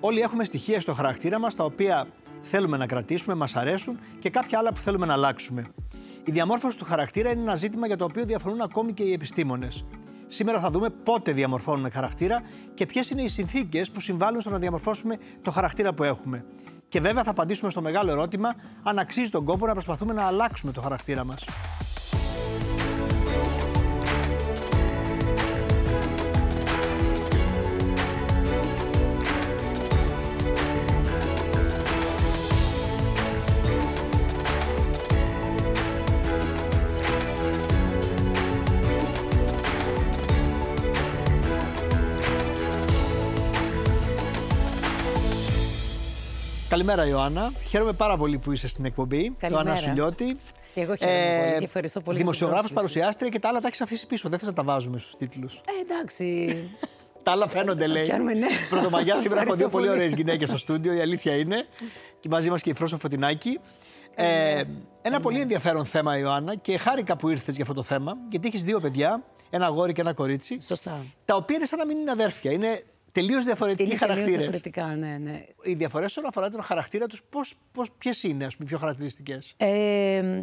Όλοι έχουμε στοιχεία στο χαρακτήρα μας τα οποία θέλουμε να κρατήσουμε, μας αρέσουν και κάποια άλλα που θέλουμε να αλλάξουμε. Η διαμόρφωση του χαρακτήρα είναι ένα ζήτημα για το οποίο διαφωνούν ακόμη και οι επιστήμονες. Σήμερα θα δούμε πότε διαμορφώνουμε χαρακτήρα και ποιες είναι οι συνθήκες που συμβάλλουν στο να διαμορφώσουμε το χαρακτήρα που έχουμε. Και βέβαια θα απαντήσουμε στο μεγάλο ερώτημα αν αξίζει τον κόπο να προσπαθούμε να αλλάξουμε το χαρακτήρα μας. Καλημέρα, Ιωάννα. Χαίρομαι πάρα πολύ που είσαι στην εκπομπή. Καλημέρα. Ιωάννα Σουλιώτη. Και εγώ χαίρομαι πολύ. Ευχαριστώ πολύ. Δημοσιογράφος, παρουσιάστρια και τα άλλα τα έχεις αφήσει πίσω. Δεν θες να τα βάζουμε στους τίτλους. Ε, εντάξει. τα άλλα φαίνονται, λέει. Πιάνουμε, ναι. Πρωτομαγιά σήμερα έχω δύο Ευχαριστώ πολύ πολύ. ωραίες γυναίκες στο στούντιο, η αλήθεια είναι. Και μαζί μας και η Φρόσο Φωτεινάκη. Ε, ένα πολύ ενδιαφέρον θέμα, Ιωάννα, και χάρηκα που ήρθες για αυτό το θέμα, γιατί έχεις δύο παιδιά, ένα αγόρι και ένα κορίτσι, Σωστά. τα οποία είναι σαν να μην είναι αδέρφια. Είναι τελείως διαφορετικοί Είναι τελείως χαρακτήρες. διαφορετικά, ναι, ναι. Οι διαφορές όσον αφορά τον χαρακτήρα τους, ποιες είναι, ας πούμε, οι πιο χαρακτηριστικές; Ε,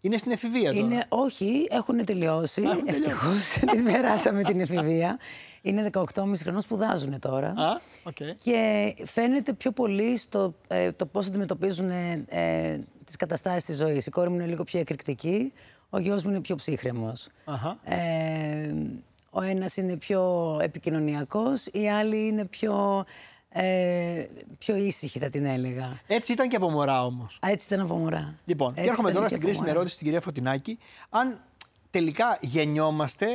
Είναι στην εφηβεία τώρα. είναι, όχι, έχουν τελειώσει. Α, έχουν τελειώσει. Ευτυχώς την περάσαμε την εφηβεία. Είναι 18,5 χρονών, σπουδάζουν τώρα. Α, οκ. Και φαίνεται πιο πολύ στο ε, το πώς αντιμετωπίζουν ε, ε, τις καταστάσεις της ζωής. Η κόρη μου είναι λίγο πιο εκρηκτική, ο γιος μου είναι πιο ψύχραιμος. Αχα. Ε, ο ένας είναι πιο επικοινωνιακός, η άλλη είναι πιο, ε, πιο ήσυχη θα την έλεγα. Έτσι ήταν και από μωρά όμως. Α, έτσι ήταν από μωρά. Λοιπόν, και Έτσι έρχομαι ήταν τώρα και στην από κρίσιμη μωρά. ερώτηση στην κυρία Φωτεινάκη. Αν τελικά γεννιόμαστε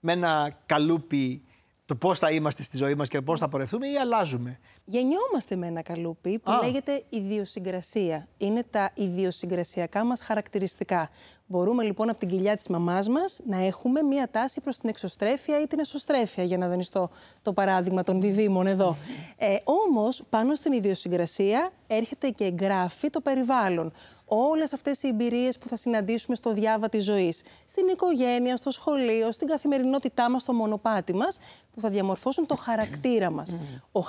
με ένα καλούπι το πώς θα είμαστε στη ζωή μας και πώς θα πορευτούμε ή αλλάζουμε. Γεννιόμαστε με ένα καλούπι που Α. λέγεται ιδιοσυγκρασία. Είναι τα ιδιοσυγκρασιακά μας χαρακτηριστικά. Μπορούμε λοιπόν από την κοιλιά της μαμάς μας να έχουμε μία τάση προς την εξωστρέφεια ή την εσωστρέφεια, για να δανειστώ το παράδειγμα των διδήμων εδώ. Ε, όμως, πάνω στην ιδιοσυγκρασία έρχεται και εγγράφει το περιβάλλον. Όλες αυτές οι εμπειρίες που θα συναντήσουμε στο διάβα της ζωής, στην οικογένεια, στο σχολείο, στην καθημερινότητά μας, στο μονοπάτι μας, που θα διαμορφώσουν το χαρακτήρα μας. Ο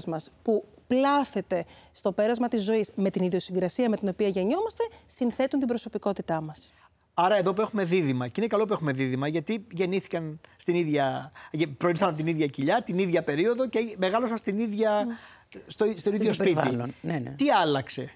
χαρακτήρας μας που πλάθεται στο πέρασμα της ζωής με την ιδιοσυγκρασία με την οποία γεννιόμαστε, συνθέτουν την προσωπικότητά μας. Άρα εδώ που έχουμε δίδυμα, και είναι καλό που έχουμε δίδυμα, γιατί γεννήθηκαν στην ίδια, προήλθαν από την ίδια κοιλιά, την ίδια περίοδο και μεγάλωσαν στην ίδια, στο, στο ίδιο ίδιο σπίτι. περιβάλλον. Ναι, ναι. Τι άλλαξε;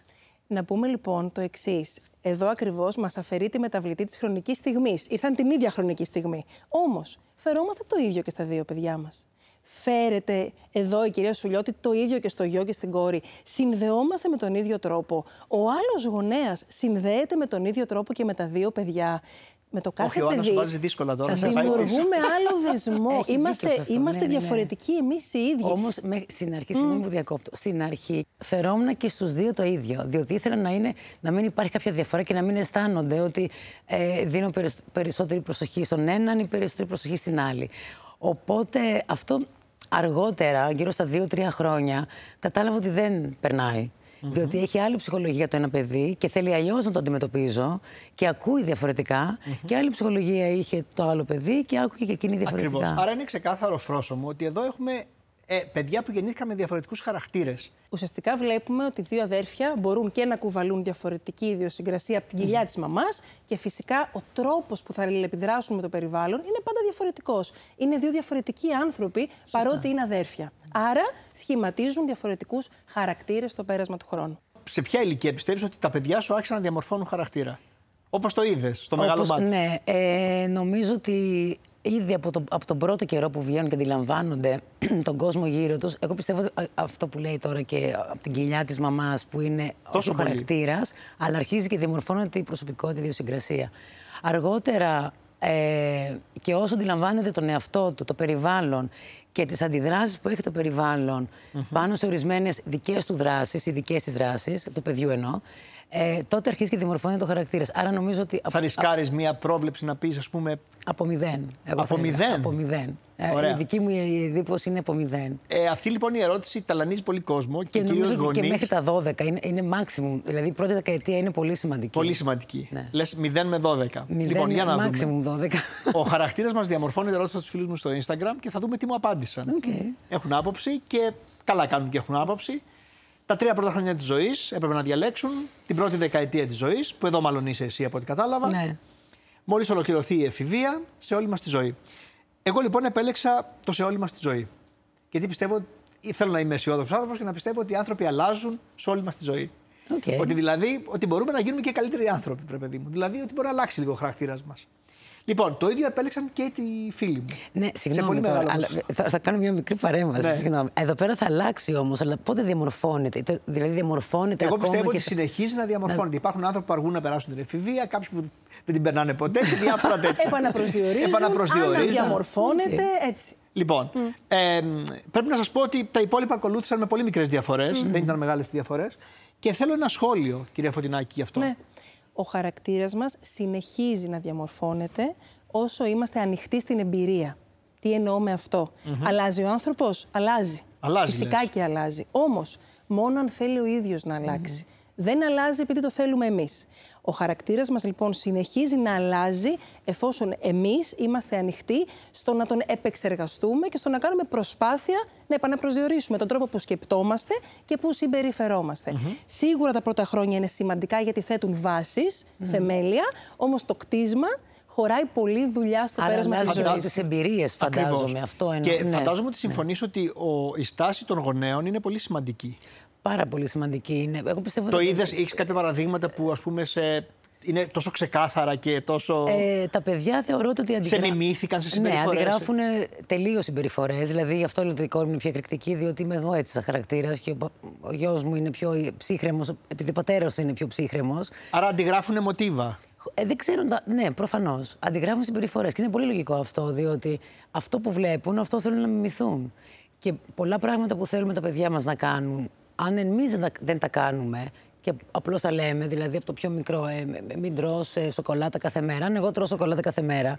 Να πούμε λοιπόν το εξής. Εδώ ακριβώς μας αφαιρεί τη μεταβλητή της χρονικής στιγμής. Ήρθαν την ίδια χρονική στιγμή. Όμως, φερόμαστε το ίδιο και στα δύο παιδιά μας. Φέρεται εδώ η κυρία Σουλιώτη το ίδιο και στο γιο και στην κόρη. Συνδεόμαστε με τον ίδιο τρόπο. Ο άλλος γονέας συνδέεται με τον ίδιο τρόπο και με τα δύο παιδιά. Με το κάθε Όχι, Ιωάννα, παιδί. σου βάζει δύσκολα τώρα, θα σε πάει πίσω. Δημιουργούμε άλλο δεσμό. Έχει δίκιο είμαστε σε αυτό, είμαστε ναι, ναι, ναι. διαφορετικοί εμείς οι ίδιοι. Όμως στην αρχή, συγγνώμη που διακόπτω, στην αρχή φερόμουν και στους δύο το ίδιο. Διότι ήθελα να, είναι, να μην υπάρχει κάποια διαφορά και να μην αισθάνονται ότι ε, δίνω περισ- περισσότερη προσοχή στον έναν ή περισσότερη προσοχή στην άλλη. Οπότε αυτό αργότερα, γύρω στα δύο-τρία χρόνια, κατάλαβα ότι δεν περνάει. Διότι έχει άλλη ψυχολογία το ένα παιδί και θέλει αλλιώς να το αντιμετωπίζω και ακούει διαφορετικά. Και άλλη ψυχολογία είχε το άλλο παιδί και άκουγε και εκείνη διαφορετικά. Ακριβώς. Άρα είναι ξεκάθαρο φρόσωμο ότι εδώ έχουμε ε, παιδιά που γεννήθηκαν με διαφορετικούς χαρακτήρες. Ουσιαστικά βλέπουμε ότι δύο αδέρφια μπορούν και να κουβαλούν διαφορετική ιδιοσυγκρασία από την κοιλιά της μαμάς και φυσικά ο τρόπος που θα αλληλεπιδράσουν με το περιβάλλον είναι πάντα διαφορετικός. Είναι δύο διαφορετικοί άνθρωποι παρότι είναι αδέρφια. Άρα σχηματίζουν διαφορετικούς χαρακτήρες στο πέρασμα του χρόνου. Σε ποια ηλικία πιστεύεις ότι τα παιδιά σου άρχισαν να διαμορφώνουν χαρακτήρα; Όπως το είδες στο μεγάλο Όπως- μάτι. Ναι, ε, νομίζω ότι ήδη από, το, από τον πρώτο καιρό που βγαίνουν και αντιλαμβάνονται τον κόσμο γύρω τους, εγώ πιστεύω ότι α- αυτό που λέει τώρα και από την κοιλιά της μαμάς που είναι Τόσο ο πολύ. χαρακτήρας, αλλά αρχίζει και διαμορφώνεται η προσωπικότητα, η ιδιοσυγκρασία. Αργότερα ε, και όσο αντιλαμβάνεται τον εαυτό του, το περιβάλλον και τις αντιδράσεις που έχει το περιβαλλον πάνω σε ορισμένες δικές του δράσεις ή δικές της δράσεις, του παιδιού εννοώ, ε, τότε αρχίζει και διαμορφώνεται το χαρακτήρας. Άρα νομίζω ότι. Θα ρισκάρεις μία πρόβλεψη να πεις, ας πούμε. Από μηδέν. Εγώ από μηδέν; Από μηδέν. Ε, η δική μου εντύπωση είναι από μηδέν. Ε, αυτή λοιπόν η ερώτηση ταλανίζει πολύ κόσμο και, και νομίζω ότι και μέχρι τα 12 είναι, είναι maximum. Δηλαδή η πρώτη δεκαετία είναι πολύ σημαντική. Πολύ σημαντική. Ναι. Λες 0 με 12. 0 λοιπόν, για να maximum δούμε. 12. Ο χαρακτήρας μας διαμορφώνεται ερώτηση στου φίλους μου στο Instagram και θα δούμε τι μου απάντησαν. Okay. Έχουν άποψη και καλά κάνουν και έχουν άποψη. Τα τρία πρώτα χρόνια της ζωής έπρεπε να διαλέξουν την πρώτη δεκαετία της ζωής, που εδώ μάλλον είσαι εσύ από ό,τι κατάλαβα. Ναι. Μόλις ολοκληρωθεί η εφηβεία σε όλη μας τη ζωή. Εγώ λοιπόν επέλεξα το σε όλη μας τη ζωή. Γιατί πιστεύω, θέλω να είμαι αισιόδοξος άνθρωπος και να πιστεύω ότι οι άνθρωποι αλλάζουν σε όλη μας τη ζωή. Okay. Ότι δηλαδή ότι μπορούμε να γίνουμε και καλύτεροι άνθρωποι, πρέπει μου. Δηλαδή ότι μπορεί να αλλάξει λίγο ο χαρακτήρας μας. Λοιπόν, το ίδιο επέλεξαν και οι φίλοι μου. Ναι, συγγνώμη τώρα, αλλά θα, θα, κάνω μια μικρή παρέμβαση. Ναι. Συγγνώμη. Εδώ πέρα θα αλλάξει όμως, αλλά πότε διαμορφώνεται; Δηλαδή, διαμορφώνεται Εγώ πιστεύω ότι συνεχίζει να διαμορφώνεται. Να... Υπάρχουν άνθρωποι που αργούν να περάσουν την εφηβεία, κάποιοι που δεν την περνάνε ποτέ και διάφορα τέτοια. Επαναπροσδιορίζουν. Επαναπροσδιορίζουν. Διαμορφώνεται έτσι. Λοιπόν, mm. ε, πρέπει να σας πω ότι τα υπόλοιπα ακολούθησαν με πολύ μικρές διαφορές. Mm. Δεν ήταν μεγάλες διαφορές. Και θέλω ένα σχόλιο, κυρία Φωτεινάκη, γι' αυτό. Ναι ο χαρακτήρας μας συνεχίζει να διαμορφώνεται όσο είμαστε ανοιχτοί στην εμπειρία. Τι εννοώ με αυτό; Αλλάζει ο άνθρωπος, αλλάζει. αλλάζει Φυσικά και αλλάζει. Όμως, μόνο αν θέλει ο ίδιος να αλλάξει. Δεν αλλάζει επειδή το θέλουμε εμείς. Ο χαρακτήρας μας λοιπόν συνεχίζει να αλλάζει εφόσον εμείς είμαστε ανοιχτοί στο να τον επεξεργαστούμε και στο να κάνουμε προσπάθεια να επαναπροσδιορίσουμε τον τρόπο που σκεπτόμαστε και που συμπεριφερόμαστε. Σίγουρα τα πρώτα χρόνια είναι σημαντικά γιατί θέτουν βάσεις, θεμέλια, όμως το κτίσμα χωράει πολλή δουλειά στο Άρα, πέρασμα της ζωής. τις εμπειρίες, φαντάζομαι. Αυτό εννοώ. Και ναι. φαντάζομαι ότι συμφωνείς ναι. ότι ο, η στάση των γονέων είναι πολύ σημαντική πάρα πολύ σημαντική είναι. Εγώ πιστεύω το ότι... είδες, έχεις κάποια παραδείγματα που ας πούμε σε... είναι τόσο ξεκάθαρα και τόσο. Ε, τα παιδιά θεωρώ ότι αντιγράφουν. Σε μιμήθηκαν σε συμπεριφορές. Ναι, αντιγράφουν τελείως συμπεριφορές. Δηλαδή, γι' αυτό λέω ότι η κόρη μου είναι πιο εκρηκτική, διότι είμαι εγώ έτσι σαν χαρακτήρας και ο, ο γιος μου είναι πιο ψύχρεμος, επειδή ο πατέρας του είναι πιο ψύχρεμος. Άρα αντιγράφουν μοτίβα. Ε, δεν ξέρουν. Τα... Ναι, προφανώς. Αντιγράφουν συμπεριφορές. Και είναι πολύ λογικό αυτό, διότι αυτό που βλέπουν, αυτό θέλουν να μιμηθούν. Και πολλά πράγματα που θέλουμε τα παιδιά μας να κάνουν, αν εμείς δεν τα κάνουμε και απλώς τα λέμε, δηλαδή από το πιο μικρό, ε, μην τρώ ε, σοκολάτα κάθε μέρα. Αν εγώ τρώω σοκολάτα κάθε μέρα,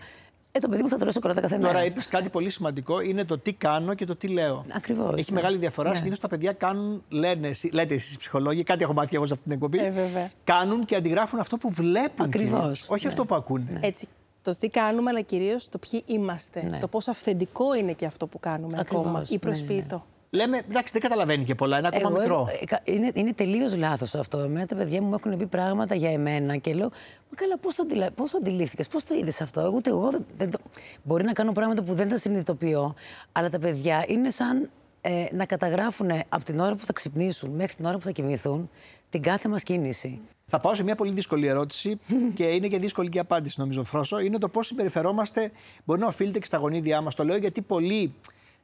ε, το παιδί μου θα τρώει σοκολάτα κάθε μέρα. Τώρα είπες κάτι πολύ σημαντικό, είναι το τι κάνω και το τι λέω. Ακριβώς. Έχει ναι. μεγάλη διαφορά. Ναι. Συνήθως τα παιδιά κάνουν, λένε, λέτε εσείς ψυχολόγοι, κάτι έχω μάθει εγώ σε αυτή την εκπομπή. Ε, κάνουν και αντιγράφουν αυτό που βλέπουν. Ακριβώς. Όχι ναι. αυτό που ακούνε. Ναι. Έτσι. Το τι κάνουμε, αλλά κυρίως το ποιοι είμαστε. Ναι. Το πόσο αυθεντικό είναι και αυτό που κάνουμε Ακριβώς. ακόμα ή προσποιητό. Ναι, Λέμε, εντάξει, δεν καταλαβαίνει και πολλά, είναι ακόμα Εγώ, μικρό. Ε, είναι, είναι τελείως λάθος αυτό. Εμένα τα παιδιά μου έχουν πει πράγματα για εμένα και λέω, Μα καλά, πώς το, αντιλα... το αντιλήφθηκες, πώς το είδες αυτό; Εγώ, ούτε εγώ δεν, το... Μπορεί να κάνω πράγματα που δεν τα συνειδητοποιώ, αλλά τα παιδιά είναι σαν ε, να καταγράφουν από την ώρα που θα ξυπνήσουν μέχρι την ώρα που θα κοιμηθούν την κάθε μας κίνηση. Θα πάω σε μια πολύ δύσκολη ερώτηση και είναι και δύσκολη και απάντηση, νομίζω, Φρόσο. Είναι το πώς συμπεριφερόμαστε. Μπορεί να οφείλεται και στα γονίδια μας. Το λέω γιατί πολλοί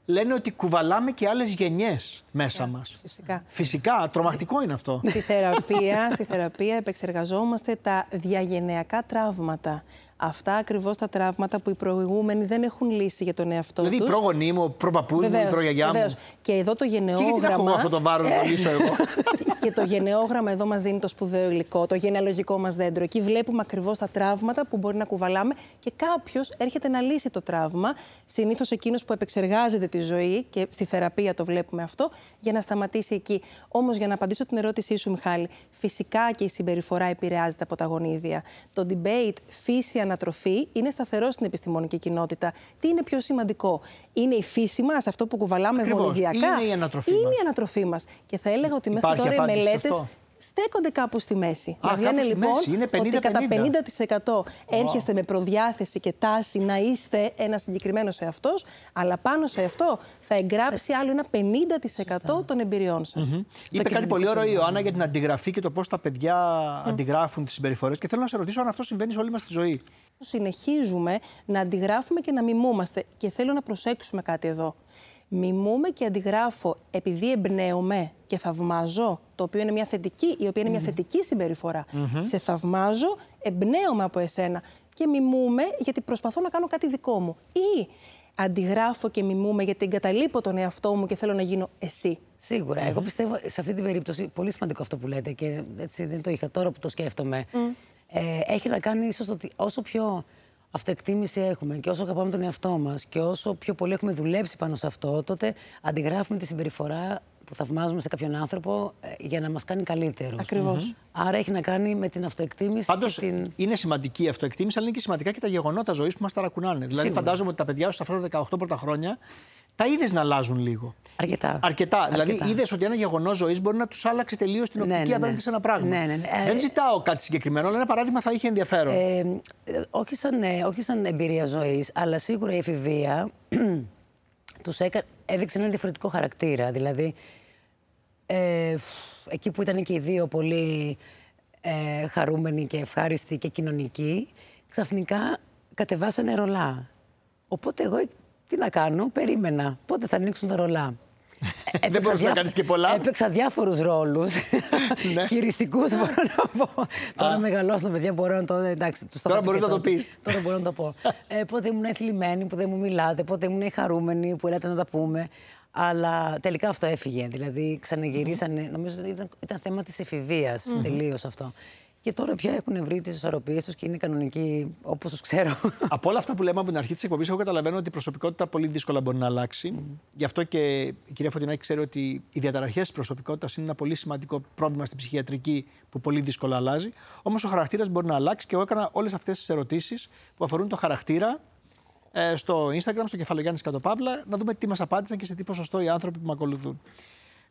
λένε ότι κουβαλάμε και άλλες γενιές μέσα μας. Φυσικά. Φυσικά, τρομακτικό είναι αυτό. Στη θεραπεία, στη θεραπεία επεξεργαζόμαστε τα διαγενειακά τραύματα. Αυτά ακριβώς τα τραύματα που οι προηγούμενοι δεν έχουν λύσει για τον εαυτό του. Δηλαδή, οι πρόγονοί μου, ο προπαππούς μου, η προγιαγιά μου. Και εδώ το γενναιόγραμμα. Και γιατί έχω αυτό το βάρος να το λύσω εγώ; και το γενναιόγραμμα εδώ μας δίνει το σπουδαίο υλικό, το γενεαλογικό μας δέντρο. Εκεί βλέπουμε ακριβώς τα τραύματα που μπορεί να κουβαλάμε και κάποιος έρχεται να λύσει το τραύμα. Συνήθως εκείνος που επεξεργάζεται τη ζωή και στη θεραπεία το βλέπουμε αυτό, για να σταματήσει εκεί. Όμως, για να απαντήσω την ερώτησή σου, Μιχάλη, φυσικά και η συμπεριφορά επηρεάζεται από τα γονίδια. Το debate φύση ανατροφή είναι σταθερό στην επιστημονική κοινότητα. Τι είναι πιο σημαντικό, Είναι η φύση μας, αυτό που κουβαλάμε γονιδιακά, είναι η ανατροφή είναι η ανατροφή μας. Και θα έλεγα ότι μέχρι τώρα οι μελέτες στέκονται κάπου στη μέση. Μας λένε λοιπόν είναι 50, ότι κατά 50% έρχεστε με προδιάθεση και τάση να είστε ένα συγκεκριμένος εαυτός, αλλά πάνω σε αυτό θα εγγράψει άλλο ένα 50% των εμπειριών σας. Mm-hmm. Είπε κάτι πολύ ωραίο η Ιωάννα για την αντιγραφή και το πώς τα παιδιά mm. αντιγράφουν τις συμπεριφορές. Και θέλω να σε ρωτήσω αν αυτό συμβαίνει σε όλη μας τη ζωή. Συνεχίζουμε να αντιγράφουμε και να μιμούμαστε. Και θέλω να προσέξουμε κάτι εδώ μιμούμε και αντιγράφω επειδή εμπνέομαι και θαυμάζω, το οποίο είναι μια θετική, η οποία είναι μια θετική Σε θαυμάζω, εμπνέομαι από εσένα και μιμούμε γιατί προσπαθώ να κάνω κάτι δικό μου. Ή αντιγράφω και μιμούμε γιατί εγκαταλείπω τον εαυτό μου και θέλω να γίνω εσύ. Σίγουρα. Εγώ πιστεύω σε αυτή την περίπτωση, πολύ σημαντικό αυτό που λέτε και έτσι δεν το είχα τώρα που το σκέφτομαι. Ε, έχει να κάνει ίσως ότι όσο πιο αυτοεκτίμηση έχουμε και όσο αγαπάμε τον εαυτό μας και όσο πιο πολύ έχουμε δουλέψει πάνω σε αυτό, τότε αντιγράφουμε τη συμπεριφορά που θαυμάζουμε σε κάποιον άνθρωπο ε, για να μας κάνει καλύτερους. Ακριβώς. Άρα έχει να κάνει με την αυτοεκτίμηση Πάντως και την... είναι σημαντική η αυτοεκτίμηση, αλλά είναι και σημαντικά και τα γεγονότα ζωής που μας ταρακουνάνε. Δηλαδή, Σίγουρα. φαντάζομαι ότι τα παιδιά σου αυτά τα 18 πρώτα χρόνια τα είδες να αλλάζουν λίγο. Αρκετά. Αρκετά. Δηλαδή, Αρκετά. είδες ότι ένα γεγονός ζωής μπορεί να τους άλλαξε τελείως την Ναι, οπτική ναι, ναι. απέναντι σε ένα πράγμα. Ναι, ναι, ναι. Δεν Ε, ζητάω κάτι συγκεκριμένο, αλλά ένα παράδειγμα θα είχε ενδιαφέρον. Ε, ε, όχι, σαν, ε, όχι σαν εμπειρία ζωής, αλλά σίγουρα η εφηβεία τους έκα... έδειξε ένα διαφορετικό χαρακτήρα. Δηλαδή, ε, εκεί που ήταν και οι δύο πολύ ε, χαρούμενοι και ευχάριστοι και κοινωνικοί, ξαφνικά κατεβάσανε ρολά. Οπότε εγώ τι να κάνω, περίμενα. Πότε θα ανοίξουν τα ρολά. Ε, έπαιξα μπορείς να κάνεις και πολλά. Έπαιξα διάφορους ρόλους, Ναι. χειριστικούς μπορώ να πω. Τώρα Α. μεγαλώσαν τα παιδιά, μπορώ να το... Εντάξει, τους το Τώρα είχα πει μπορείς και να το τότε. πεις. Τώρα μπορώ να το πω. Ε, πότε ήμουν θλιμμένοι που δεν μου μιλάτε, πότε ήμουν χαρούμενοι που έλατε να τα πούμε. Αλλά τελικά αυτό έφυγε. Δηλαδή ξαναγυρίσανε. Νομίζω ότι ήταν, ήταν θέμα της εφηβείας τελείως αυτό. Και τώρα πια έχουν βρει τις ισορροπίες τους και είναι κανονικοί όπως τους ξέρω. Από όλα αυτά που λέμε από την αρχή της εκπομπής, εγώ καταλαβαίνω ότι η προσωπικότητα πολύ δύσκολα μπορεί να αλλάξει. Γι' αυτό και η κυρία Φωτεινάκη ξέρει ότι οι διαταραχές της προσωπικότητας είναι ένα πολύ σημαντικό πρόβλημα στην ψυχιατρική που πολύ δύσκολα αλλάζει. Όμως ο χαρακτήρας μπορεί να αλλάξει και εγώ έκανα όλες αυτές τις ερωτήσεις που αφορούν το χαρακτήρα ε, στο Instagram, στο κεφαλογιάννης Κατοπαύλα, να δούμε τι μας απάντησαν και σε τι ποσοστό οι άνθρωποι που με ακολουθούν.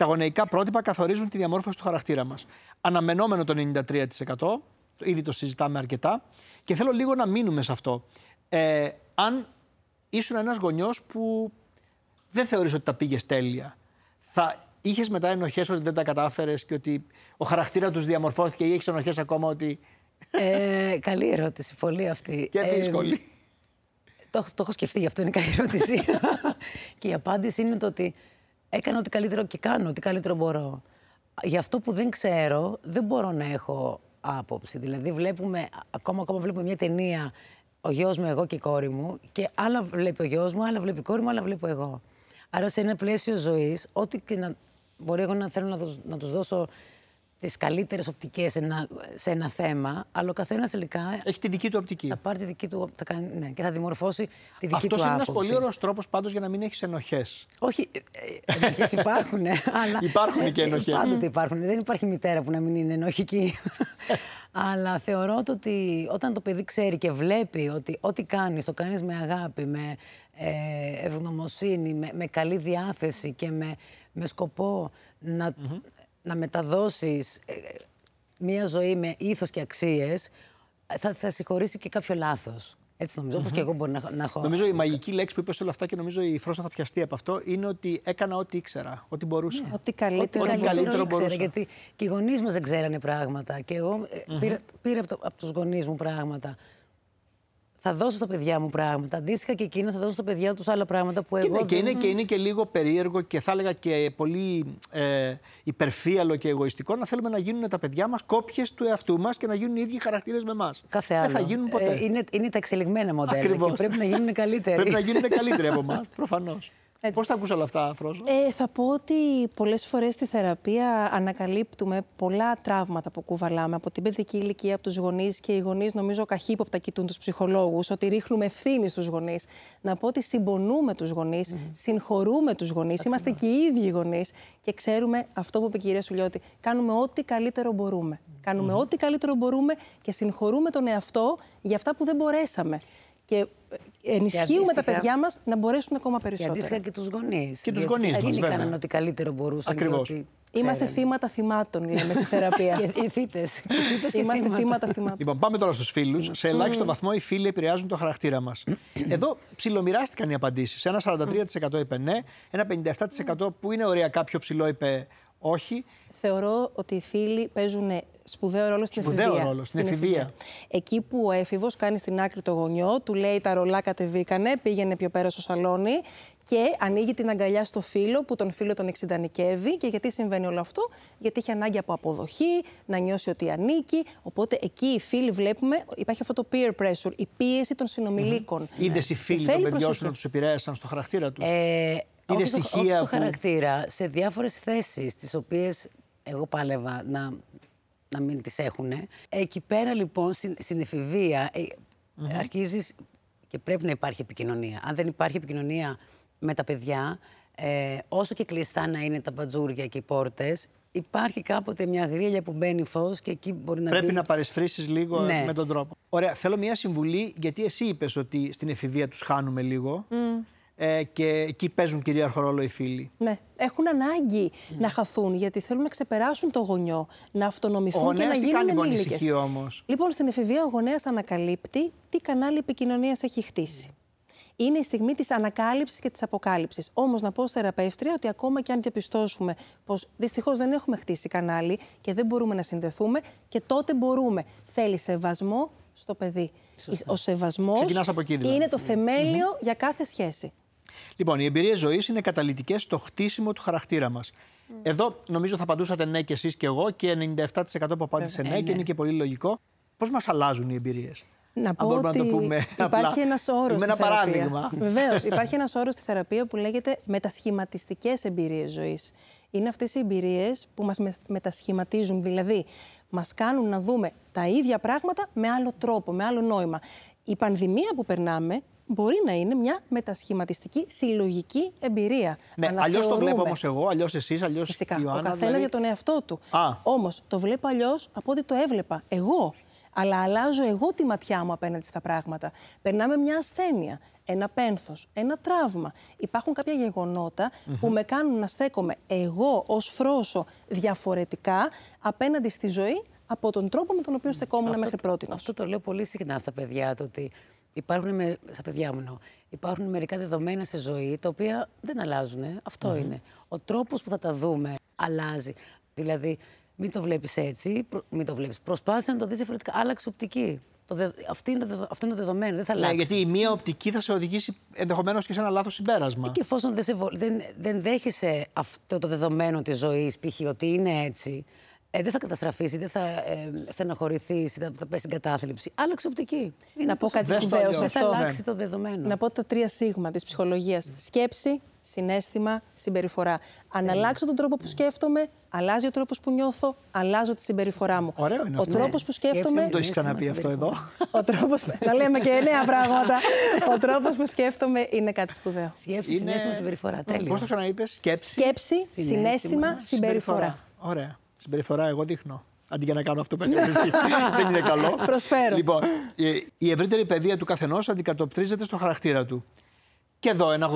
Τα γονεϊκά πρότυπα καθορίζουν τη διαμόρφωση του χαρακτήρα μας. Αναμενόμενο το 93%, ήδη το συζητάμε αρκετά, και θέλω λίγο να μείνουμε σε αυτό. Ε, αν ήσουν ένας γονιός που δεν θεωρείς ότι τα πήγε τέλεια, θα είχες μετά ενοχές ότι δεν τα κατάφερες και ότι ο χαρακτήρας τους διαμορφώθηκε ή έχεις ενοχές ακόμα ότι. ε, καλή ερώτηση, πολύ αυτή. και Ε, δύσκολη. Το, έχω- το έχω σκεφτεί, γι' αυτό είναι καλή ερώτηση. και η απάντηση είναι το ότι έκανα ό,τι καλύτερο και κάνω ό,τι καλύτερο μπορώ. Γι' αυτό που δεν ξέρω, δεν μπορώ να έχω άποψη. Δηλαδή, βλέπουμε, ακόμα, ακόμα βλέπουμε μια ταινία, ο γιος μου, εγώ και η κόρη μου, και άλλα βλέπει ο γιος μου, άλλα βλέπει η κόρη μου, άλλα βλέπω εγώ. Άρα, σε ένα πλαίσιο ζωής, ό,τι και να μπορεί εγώ να θέλω να τους, να τους δώσω τις καλύτερες οπτικές σε ένα, σε ένα θέμα, αλλά ο καθένας τελικά Έχει τη δική του οπτική. θα πάρει τη δική του. Θα κάνει, ναι, και θα δημορφώσει τη δική Αυτός του είναι ένας άποψη. πολύ ωραίος τρόπος πάντως για να μην έχεις ενοχές. Όχι, ε, ενοχές υπάρχουν, ε, αλλά... Υπάρχουν και ε, ενοχές. Πάντοτε υπάρχουν. Δεν υπάρχει μητέρα που να μην είναι ενοχική. αλλά θεωρώ το ότι όταν το παιδί ξέρει και βλέπει ότι ό,τι κάνεις, το κάνεις με αγάπη, με ε, ευγνωμοσύνη, με, με καλή διάθεση και με, με σκοπό να, να μεταδώσεις ε, μία ζωή με ήθος και αξίες, θα, θα συγχωρήσει και κάποιο λάθος. Έτσι νομίζω, όπως και εγώ μπορεί να, να έχω... Νομίζω η μαγική λέξη που είπες σε όλα αυτά και νομίζω η Φρόστα θα πιαστεί από αυτό είναι ότι έκανα ό,τι ήξερα, ό,τι μπορούσα. Ό,τι καλύτερο Ό,τι μπορούσα. καλύτερο ήξερα, μπορούσα. γιατί και οι γονείς μας δεν ξέρανε πράγματα. Και εγώ ε, πήρα, πήρα από, το- από τους γονείς μου πράγματα. Θα δώσω στα παιδιά μου πράγματα. Αντίστοιχα και εκείνα θα δώσω στα παιδιά τους άλλα πράγματα που Και, εγώ. είναι, και, δεν- είναι, και είναι και λίγο περίεργο και θα έλεγα και πολύ ε, υπερφύαλο και εγωιστικό να θέλουμε να γίνουν τα παιδιά μας κόπιες του εαυτού μας και να γίνουν οι ίδιοι χαρακτήρες με εμάς. Κάθε άλλο. Δεν θα γίνουν ποτέ. Ε, είναι, είναι τα εξελιγμένα μοντέλα Ακριβώς. και πρέπει να γίνουν καλύτεροι. Πρέπει να γίνουν καλύτεροι από εμάς, προφανώς. Έτσι. Πώς τα ακούσα όλα αυτά, Φρόζο; Ε, θα πω ότι πολλές φορές στη θεραπεία ανακαλύπτουμε πολλά τραύματα που κουβαλάμε από την παιδική ηλικία, από τους γονείς και οι γονείς νομίζω καχύποπτα κοιτούν τους ψυχολόγους, ότι ρίχνουμε ευθύνη στους γονείς. Να πω ότι συμπονούμε τους γονείς, συγχωρούμε τους γονείς, είμαστε και οι ίδιοι γονείς και ξέρουμε αυτό που είπε η κυρία Σουλιώτη, κάνουμε ό,τι καλύτερο μπορούμε. Κάνουμε ό,τι καλύτερο μπορούμε και συγχωρούμε τον εαυτό για αυτά που δεν μπορέσαμε. Και ε, ενισχύουμε τα αντίστοιχα- παιδιά μας να μπορέσουν ακόμα Και περισσότερο. αντίστοιχα και τους γονείς. Και τους γονείς μας, Εκείνοι βέβαια. κάνανε ό,τι καλύτερο μπορούσαν. και Ακριβώς. ό,τι Είμαστε ξέρανε. θύματα θυμάτων, λέμε στη θεραπεία. Και οι θύτες. Και θύτες και Είμαστε θύματα. θύματα θυμάτων. Λοιπόν, πάμε τώρα στους φίλους. Σε ελάχιστο βαθμό οι φίλοι επηρεάζουν το χαρακτήρα μας. Εδώ ψιλομοιράστηκαν οι απαντήσεις. Ένα 43% είπε ναι, ένα 57% που είναι οριακά πιο ψηλό είπε όχι. Θεωρώ ότι οι φίλοι παίζουν σπουδαίο ρόλο στην Σπουδαίο εφηβεία. ρόλο, στην εφηβεία. Εκεί που ο έφηβος κάνει στην άκρη το γονιό, του λέει τα ρολά κατεβήκανε, πήγαινε πιο πέρα στο σαλόνι και ανοίγει την αγκαλιά στο φίλο που τον φίλο τον εξυντανικεύει. Και γιατί συμβαίνει όλο αυτό, Γιατί έχει ανάγκη από αποδοχή, να νιώσει ότι ανήκει. Οπότε εκεί οι φίλοι βλέπουμε, υπάρχει αυτό το peer pressure, η πίεση των συνομιλίκων. Mm-hmm. Είδες οι φίλοι Θέλει των παιδιών σου προσοχή. να τους επηρέασαν στο χαρακτήρα τους; Ε, όχι, στο, στοιχεία όχι στο που- χαρακτήρα, σε διάφορες θέσεις τις οποίες εγώ πάλευα να, να μην τις έχουν. Εκεί πέρα λοιπόν στην, στην εφηβεία ε, αρχίζεις και πρέπει να υπάρχει επικοινωνία. Αν δεν υπάρχει επικοινωνία με τα παιδιά, ε, όσο και κλειστά να είναι τα μπατζούρια και οι πόρτες, υπάρχει κάποτε μια γρίλια που μπαίνει φως και εκεί μπορεί να Πρέπει μπει... να παρεσφρήσει λίγο Ναι. με τον τρόπο. Ωραία. Θέλω μια συμβουλή, γιατί εσύ είπες ότι στην εφηβεία τους χάνουμε λίγο. Ε, και εκεί παίζουν κυρίαρχο ρόλο οι φίλοι. Ναι, έχουν ανάγκη να χαθούν γιατί θέλουν να ξεπεράσουν το γονιό, να αυτονομηθούν Ο και να γονέας τι γίνουν κάνει που ενήλικες. ανησυχεί όμως; Λοιπόν, στην εφηβεία ο γονέας ανακαλύπτει τι κανάλι επικοινωνίας έχει χτίσει. Είναι η στιγμή της ανακάλυψης και της αποκάλυψης. Όμως, να πω ως θεραπεύτρια ότι ακόμα και αν διαπιστώσουμε πως δυστυχώς δεν έχουμε χτίσει κανάλι και δεν μπορούμε να συνδεθούμε, και τότε μπορούμε. Θέλει σεβασμό στο παιδί. Ο σεβασμός Ξεκινάς από εκεί, δηλαδή. είναι το θεμέλιο για κάθε σχέση. Λοιπόν, οι εμπειρίες ζωής είναι καταλητικέ στο χτίσιμο του χαρακτήρα μας. Εδώ νομίζω θα απαντούσατε ναι και εσείς και εγώ και 97% που απάντησε ναι, και είναι και πολύ λογικό. Πώς μας αλλάζουν οι εμπειρίες; Να πω μπορούμε ότι να το πούμε υπάρχει απλά. ένας όρος. Με ένα παράδειγμα. Βεβαίως, υπάρχει ένας όρος στη θεραπεία που λέγεται μετασχηματιστικές εμπειρίες ζωής. Είναι αυτές οι εμπειρίες που μας μετασχηματίζουν, δηλαδή μας κάνουν να δούμε τα ίδια πράγματα με άλλο τρόπο, με άλλο νόημα. Η πανδημία που περνάμε μπορεί να είναι μια μετασχηματιστική συλλογική εμπειρία. Ναι, αλλιώς το Αναθεωρούμε. βλέπω όμως εγώ, αλλιώς εσείς, αλλιώς η Φυσικά. Ιωάννα. ο καθένας δηλαδή- για τον εαυτό του. Α. Όμως το βλέπω αλλιώς από ό,τι το έβλεπα εγώ. Αλλά αλλάζω εγώ τη ματιά μου απέναντι στα πράγματα. Περνάμε μια ασθένεια, ένα πένθος, ένα τραύμα. Υπάρχουν κάποια γεγονότα που με κάνουν να στέκομαι εγώ ως φρόσο διαφορετικά απέναντι στη ζωή από τον τρόπο με τον οποίο στεκόμουν μέχρι πρώτη. Αυτό το λέω πολύ συχνά στα παιδιά, το ότι υπάρχουν, με, στα παιδιά μου εννοώ, υπάρχουν μερικά δεδομένα στη ζωή τα οποία δεν αλλάζουν. Αυτό είναι. Ο τρόπος που θα τα δούμε αλλάζει. Δηλαδή, μην το βλέπεις έτσι, προ- μην το βλέπεις. Προσπάθησε να το δεις διαφορετικά. Άλλαξε οπτική. Το δε, αυτή είναι το, δεδο- αυτό είναι το δεδομένο, δεν θα Ναι, αλλάξει. γιατί η μία οπτική θα σε οδηγήσει ενδεχομένως και σε ένα λάθος συμπέρασμα. Και εφόσον δεν, σε βολ- δεν, δεν δέχεσαι αυτό το δεδομένο της ζωής, π.χ. ότι είναι έτσι, ε, δεν θα καταστραφείς, ή δεν θα ε, στεναχωρηθείς, ή θα, θα πέσει στην κατάθλιψη. Άλλαξε οπτική. Είναι Να πω τόσο- κάτι Δες το σπουδαίο σε αλλιώς. Δεν θα αυτό. αλλάξει το δεδομένο. Να πω τα τρία σίγμα της ψυχολογίας. Σκέψη, συνέστημα, συμπεριφορά. Αν αλλάξω τον τρόπο που σκέφτομαι, αλλάζει ο τρόπος που νιώθω, αλλάζω τη συμπεριφορά μου. Ωραίο είναι ο αυτό. τρόπος που σκέφτομαι... Δεν το έχεις Συνέστημα, ξαναπεί αυτό εδώ. Ο τρόπος... να λέμε και νέα πράγματα. ο τρόπος που σκέφτομαι είναι κάτι σπουδαίο. Σκέψη, συνέστημα, συμπεριφορά. Τέλειο. Πώς το ξαναείπες, σκέψη. Σκέψη, συνέστημα, Συνέστημα, συμπεριφορά. Ωραία. Συμπεριφορά, εγώ δείχνω. Αντί για να κάνω αυτό που έκανε εσύ. Δεν είναι καλό. Προσφέρω. Λοιπόν, ε, η ευρύτερη παιδεία του καθενός αντικατοπτρίζεται στο χαρακτήρα του. Και εδώ ένα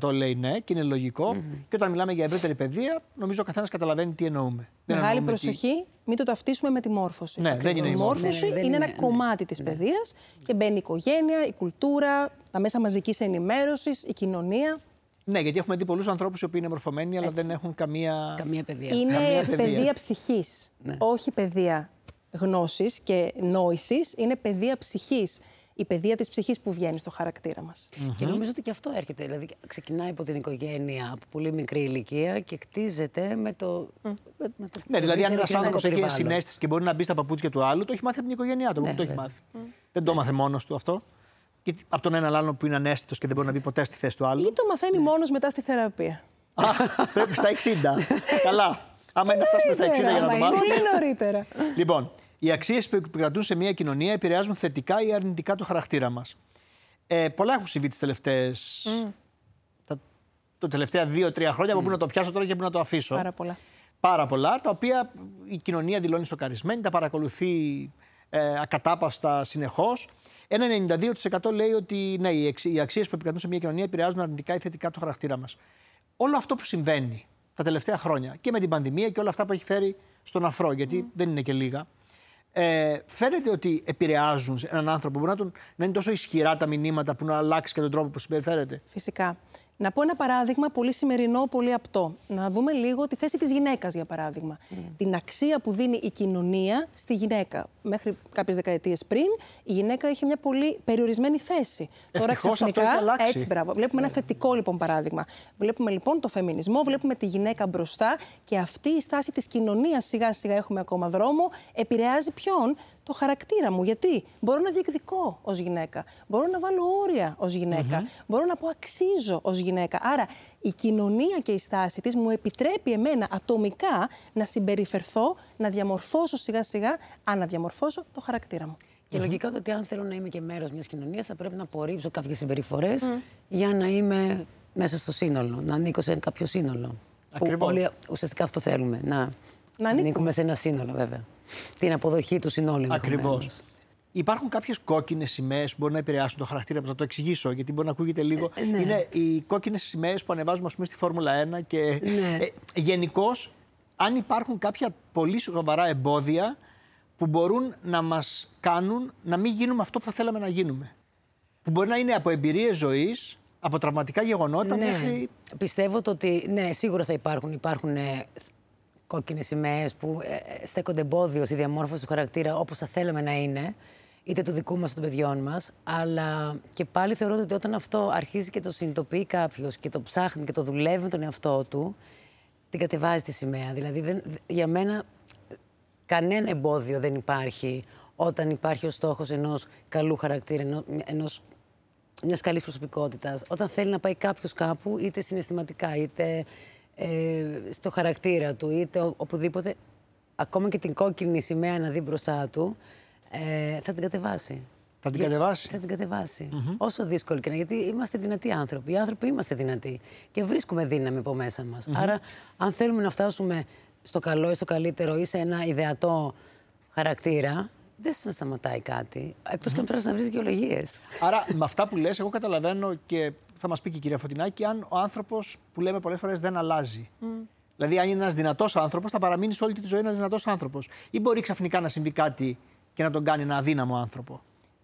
89% λέει ναι και είναι λογικό. Και όταν μιλάμε για ευρύτερη παιδεία, νομίζω ο καθένας καταλαβαίνει τι εννοούμε. Δεν Μεγάλη εννοούμε τι- προσοχή, μην το ταυτίσουμε με τη μόρφωση. Ναι, δεν είναι η η μόρφωση. μόρφωση Ναι, ναι, δεν είναι είναι, ένα ναι. κομμάτι της παιδείας και μπαίνει η οικογένεια, η κουλτούρα, τα μέσα μαζικής ενημέρωσης, η κοινωνία. Ναι, γιατί έχουμε δει πολλούς ανθρώπους οι οποίοι είναι μορφωμένοι, αλλά δεν έχουν καμία. Καμία παιδεία. Είναι Καμία παιδεία. παιδεία ψυχής, Ναι. όχι παιδεία γνώσης και νόησης, είναι παιδεία ψυχής. Η παιδεία της ψυχής που βγαίνει στο χαρακτήρα μας. Και νομίζω ότι και αυτό έρχεται. Δηλαδή, ξεκινάει από την οικογένεια από πολύ μικρή ηλικία και κτίζεται με το. με- με το Ναι, δηλαδή αν ευρύτερο ένας κοινωνικό άνθρωπος έχει περιβάλλον. συνέστηση και μπορεί να μπει στα παπούτσια του άλλου, το έχει μάθει από την οικογένειά του. Ναι, Ναι, το έχει βέβαια. μάθει. Δεν το μάθε μόνος του αυτό. Και από τον έναν άλλον που είναι ανέστητος και δεν μπορεί να μπει ποτέ στη θέση του άλλου. Ή το μαθαίνει μόνος μετά στη θεραπεία. Α, πρέπει στα 60. Καλά. Άμα είναι να φτάσουμε στα 60 για να το Άμα είναι μάθουμε. Πολύ νωρίτερα. Λοιπόν, οι αξίες που επικρατούν σε μια κοινωνία επηρεάζουν θετικά ή αρνητικά το χαρακτήρα μας. Ε, πολλά έχουν συμβεί τις τελευταίες. Τα, τα τελευταία δύο-τρία χρόνια από πού να το πιάσω τώρα και πού να το αφήσω. Πάρα πολλά. Πάρα πολλά, τα οποία η κοινωνία δηλώνει σοκαρισμένη, τα παρακολουθεί ε, ακατάπαυστα συνεχώς. Ένα 92% λέει ότι ναι, οι, εξ- οι αξίες που επικρατούν σε μια κοινωνία επηρεάζουν αρνητικά ή θετικά το χαρακτήρα μας. Όλο αυτό που συμβαίνει τα τελευταία χρόνια και με την πανδημία και όλα αυτά που έχει φέρει στον αφρό, γιατί δεν είναι και λίγα, ε, φαίνεται ότι επηρεάζουν σε έναν άνθρωπο. Μπορεί να, τον, να είναι τόσο ισχυρά τα μηνύματα που να αλλάξει και τον τρόπο που συμπεριφέρεται. Φυσικά. Να πω ένα παράδειγμα πολύ σημερινό, πολύ απτό. Να δούμε λίγο τη θέση της γυναίκας, για παράδειγμα. Την αξία που δίνει η κοινωνία στη γυναίκα. Μέχρι κάποιες δεκαετίες πριν, η γυναίκα είχε μια πολύ περιορισμένη θέση. Τώρα ξαφνικά. Έτσι, μπράβο. Βλέπουμε ένα θετικό λοιπόν παράδειγμα. Βλέπουμε λοιπόν το φεμινισμό, βλέπουμε τη γυναίκα μπροστά και αυτή η στάση της κοινωνίας σιγά σιγά έχουμε ακόμα δρόμο. Επηρεάζει ποιον, το χαρακτήρα μου. Γιατί; Μπορώ να διεκδικώ ως γυναίκα. Μπορώ να βάλω όρια ως γυναίκα. Μπορώ να πω αξίζω ως γυναίκα. Άρα η κοινωνία και η στάση της μου επιτρέπει εμένα ατομικά να συμπεριφερθώ, να διαμορφώσω σιγά σιγά, αναδιαμορφώσω το χαρακτήρα μου. Και mm-hmm. λογικά ότι αν θέλω να είμαι και μέρος μιας κοινωνίας, θα πρέπει να απορρίψω κάποιες συμπεριφορές για να είμαι μέσα στο σύνολο, να ανήκω σε κάποιο σύνολο. Ακριβώς. Που όλοι ουσιαστικά αυτό θέλουμε. Να, να ανήκουμε σε ένα σύνολο, βέβαια την αποδοχή του συνόλου. Ακριβώς. Υπάρχουν κάποιες κόκκινες σημαίες που μπορεί να επηρεάσουν το χαρακτήρα μα. Να το εξηγήσω, γιατί μπορεί να ακούγεται λίγο. Ε, ναι. Είναι οι κόκκινες σημαίες που ανεβάζουμε ας πούμε, στη Φόρμουλα 1 και ναι. ε, γενικώς, αν υπάρχουν κάποια πολύ σοβαρά εμπόδια που μπορούν να μας κάνουν να μην γίνουμε αυτό που θα θέλαμε να γίνουμε. Που μπορεί να είναι από εμπειρίες ζωής, από τραυματικά γεγονότα ναι. μέχρι. Πιστεύω ότι ναι, σίγουρα θα υπάρχουν. Υπάρχουν ε, κόκκινες σημαίες που ε, ε, στέκονται εμπόδιος στη διαμόρφωση του χαρακτήρα όπως θα θέλαμε να είναι, είτε του δικού μας είτε των παιδιών μας. Αλλά και πάλι θεωρώ ότι όταν αυτό αρχίζει και το συνειδητοποιεί κάποιος και το ψάχνει και το δουλεύει με τον εαυτό του, την κατεβάζει τη σημαία. Δηλαδή, δεν, για μένα, κανένα εμπόδιο δεν υπάρχει όταν υπάρχει ο στόχος ενός καλού χαρακτήρα, ενός μιας καλής προσωπικότητας. Όταν θέλει να πάει κάποιος κάπου, είτε συναισθηματικά, είτε ε, στο χαρακτήρα του, είτε οπουδήποτε, ακόμα και την κόκκινη σημαία να δει μπροστά του, ε, θα την κατεβάσει. Θα την κατεβάσει; Θα την κατεβασει Όσο δύσκολο και να γιατί είμαστε δυνατοί άνθρωποι. Οι άνθρωποι είμαστε δυνατοί και βρίσκουμε δύναμη από μέσα μας. Άρα, αν θέλουμε να φτάσουμε στο καλό ή στο καλύτερο ή σε ένα ιδεατό χαρακτήρα, δεν σας σταματάει κάτι. Εκτός και αν πρέπει να βρεις δικαιολογίες. Άρα, με αυτά που λες, εγώ καταλαβαίνω και θα μας πει και η κυρία Φωτεινάκη, αν ο άνθρωπος που λέμε πολλές φορές δεν αλλάζει. Mm. Δηλαδή, αν είναι ένας δυνατός άνθρωπος, θα παραμείνει σε όλη τη ζωή ένας δυνατός άνθρωπος. Ή μπορεί ξαφνικά να συμβεί κάτι και να τον κάνει ένα αδύναμο άνθρωπο.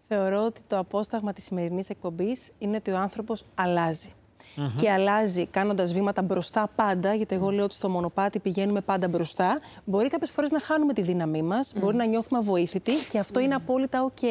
Θεωρώ ότι το απόσταγμα της σημερινής εκπομπής είναι ότι ο άνθρωπος αλλάζει mm-hmm. και αλλάζει κάνοντας βήματα μπροστά πάντα, γιατί εγώ λέω ότι στο μονοπάτι πηγαίνουμε πάντα μπροστά. Μπορεί κάποιες φορές να χάνουμε τη δύναμή μας, mm. μπορεί να νιώθουμε αβοήθητοι και αυτό mm. είναι απόλυτα OK,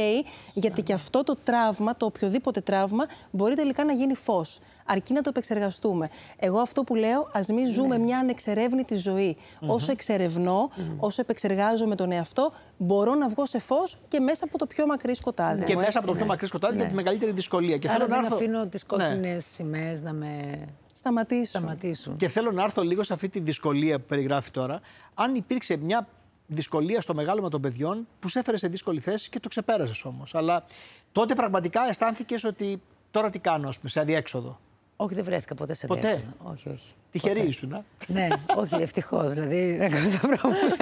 γιατί και αυτό το τραύμα, το οποιοδήποτε τραύμα, μπορεί τελικά να γίνει φως. Αρκεί να το επεξεργαστούμε. Εγώ αυτό που λέω, ας μην ζούμε μια ανεξερεύνητη ζωή. Mm-hmm. Όσο εξερευνώ, mm-hmm. όσο επεξεργάζομαι τον εαυτό, μπορώ να βγω σε φως και μέσα από το πιο μακρύ σκοτάδι. Και μέσα από το πιο μακρύ σκοτάδι είναι τη μεγαλύτερη δυσκολία. Και Άρα θέλω να αφήνω τις κόκκινες ναι. σημαίες να με σταματήσουν. σταματήσουν. Και θέλω να έρθω λίγο σε αυτή τη δυσκολία που περιγράφει τώρα. Αν υπήρξε μια δυσκολία στο μεγάλωμα των παιδιών που σε έφερε σε δύσκολη θέση και το ξεπέρασες όμως. Αλλά τότε πραγματικά αισθάνθηκες ότι τώρα τι κάνω, ας πούμε, σε αδιέξοδο; Όχι, δεν βρέθηκα ποτέ σε ποτέ; Όχι, όχι. Τυχερή ήσουν. ναι, όχι, ευτυχώς. Δηλαδή, δεν κάνω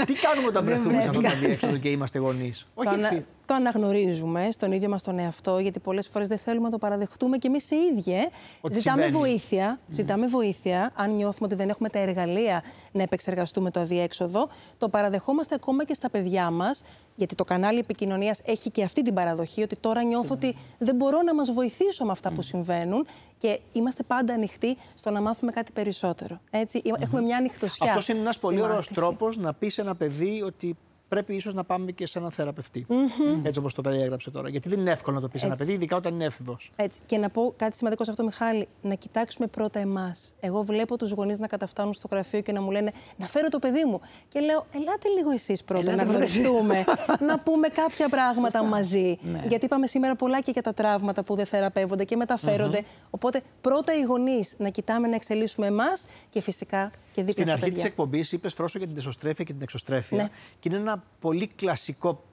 Τι κάνουμε όταν βρεθούμε σε αυτό το αδιέξοδο και είμαστε γονείς; Όχι, το αναγνωρίζουμε στον ίδιο μας τον εαυτό, γιατί πολλές φορές δεν θέλουμε να το παραδεχτούμε και εμείς οι ίδιοι. Ζητάμε βοήθεια. Ζητάμε βοήθεια. Αν νιώθουμε ότι δεν έχουμε τα εργαλεία να επεξεργαστούμε το αδιέξοδο, το παραδεχόμαστε ακόμα και στα παιδιά μας, γιατί το κανάλι επικοινωνίας έχει και αυτή την παραδοχή, ότι τώρα νιώθω ότι δεν μπορώ να μας βοηθήσω με αυτά που συμβαίνουν και είμαστε πάντα ανοιχτοί στο να μάθουμε κάτι περισσότερο. Έτσι, Έχουμε μια ανοιχτοσιά. Αυτός είναι ένας πολύ ωραίος τρόπος να πεις σε ένα παιδί ότι πρέπει ίσως να πάμε και σε έναν θεραπευτή. Mm-hmm. Έτσι όπως το παιδί έγραψε τώρα. Γιατί δεν είναι εύκολο να το πει σε ένα παιδί, ειδικά όταν είναι έφηβος. Έτσι. Και να πω κάτι σημαντικό σε αυτό, Μιχάλη, να κοιτάξουμε πρώτα εμάς. Εγώ βλέπω τους γονείς να καταφτάνουν στο γραφείο και να μου λένε Να φέρω το παιδί μου. Και λέω, Ελάτε λίγο εσείς πρώτα Ελάτε να γνωριστούμε, να πούμε κάποια πράγματα Σωστά. μαζί. Ναι. Γιατί είπαμε σήμερα πολλά και για τα τραύματα που δεν θεραπεύονται και μεταφέρονται. Mm-hmm. Οπότε πρώτα οι γονείς να κοιτάμε να εξελίσσουμε εμάς και φυσικά και Στην αρχή της εκπομπής είπες φρόσο για την εσωστρέφεια και την εξωστρέφεια. Ναι. Και είναι ένα πολύ κλασικό.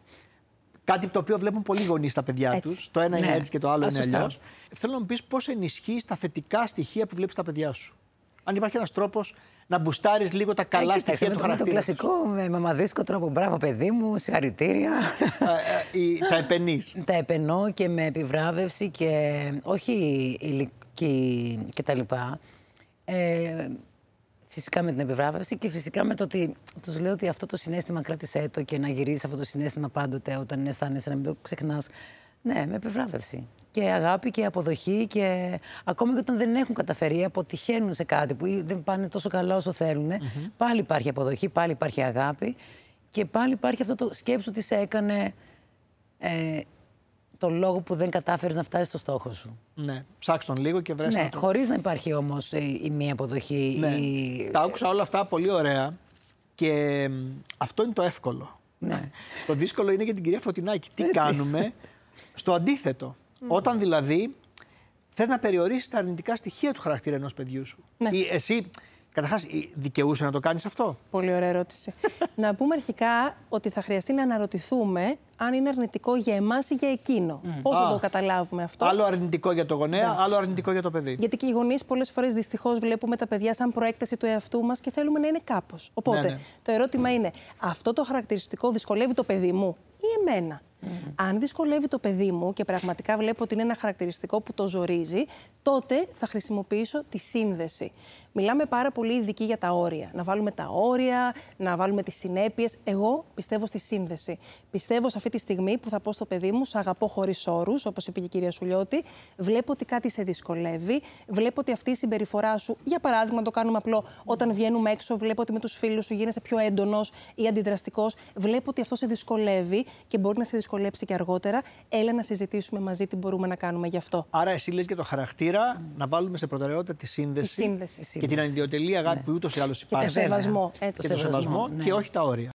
Κάτι το οποίο βλέπουν πολλοί γονείς στα παιδιά τους. Το ένα ναι. είναι έτσι και το άλλο είναι αλλιώς. Θέλω να μου πεις πώς ενισχύεις τα θετικά στοιχεία που βλέπεις στα παιδιά σου. Αν υπάρχει ένας τρόπος να μπουστάρεις λίγο τα καλά ε, στοιχεία του χαρακτήρα. Το κλασικό με μαμαδίσκο τρόπο. Μπράβο, παιδί μου, συγχαρητήρια. Ε, ε, τα επενείς. τα επενώ και με επιβράβευση και όχι ηλική κτλ. Ε, Φυσικά με την επιβράβευση και φυσικά με το ότι τους λέω ότι αυτό το συνέστημα κράτησέ το και να γυρίσεις αυτό το συνέστημα πάντοτε όταν αισθάνεσαι να μην το ξεχνάς Ναι, με επιβράβευση. Και αγάπη και αποδοχή και ακόμα και όταν δεν έχουν καταφέρει, αποτυχαίνουν σε κάτι που δεν πάνε τόσο καλά όσο θέλουν, πάλι υπάρχει αποδοχή, πάλι υπάρχει αγάπη και πάλι υπάρχει αυτό το σκέψου τι σε έκανε ε, το λόγο που δεν κατάφερες να φτάσεις στο στόχο σου. Ναι, ψάξ τον λίγο και βρες Ναι, το. χωρίς να υπάρχει όμως η, η μία αποδοχή. Ναι. Η... Τα άκουσα όλα αυτά πολύ ωραία και μ, αυτό είναι το εύκολο. Ναι. Το δύσκολο είναι για την κυρία Φωτεινάκη. Τι κάνουμε; Στο αντίθετο. Όταν δηλαδή θες να περιορίσεις τα αρνητικά στοιχεία του χαρακτήρα ενός παιδιού σου. Ναι. Ή εσύ, καταρχάς, δικαιούσε να το κάνεις αυτό; Πολύ ωραία ερώτηση. να πούμε αρχικά ότι θα χρειαστεί να αναρωτηθούμε αν είναι αρνητικό για εμάς ή για εκείνο. Πώς θα Α. το καταλάβουμε αυτό; Άλλο αρνητικό για το γονέα, Ναι. άλλο αρνητικό για το παιδί. Γιατί και οι γονείς πολλές φορές δυστυχώς βλέπουμε τα παιδιά σαν προέκταση του εαυτού μας και θέλουμε να είναι κάπως. Οπότε Ναι, ναι. το ερώτημα είναι, αυτό το χαρακτηριστικό δυσκολεύει το παιδί μου ή εμένα; Αν δυσκολεύει το παιδί μου και πραγματικά βλέπω ότι είναι ένα χαρακτηριστικό που το ζορίζει, τότε θα χρησιμοποιήσω τη σύνδεση. Μιλάμε πάρα πολύ ειδικοί για τα όρια. Να βάλουμε τα όρια, να βάλουμε τις συνέπειες. Εγώ πιστεύω στη σύνδεση. Πιστεύω σε αυτή τη στιγμή που θα πω στο παιδί μου, σε αγαπώ χωρίς όρους, όπως είπε και η κυρία Σουλιώτη, βλέπω ότι κάτι σε δυσκολεύει, βλέπω ότι αυτή η συμπεριφορά σου, για παράδειγμα, να το κάνουμε απλό, όταν βγαίνουμε έξω, βλέπω ότι με τους φίλους σου γίνεσαι πιο έντονος ή αντιδραστικός, βλέπω ότι αυτό σε δυσκολεύει και μπορεί να σε δυσκολέψει και αργότερα. Έλα να συζητήσουμε μαζί τι μπορούμε να κάνουμε γι' αυτό. Άρα, εσύ λες για το χαρακτήρα να βάλουμε σε προτεραιότητα τη σύνδεση, Τη σύνδεση. και την αντιδιοτελή αγάπη που ούτως ή άλλως Και το υπάρχει. σεβασμό. Έτσι. και το σεβασμό, σεβασμό ναι. και όχι τα όρια.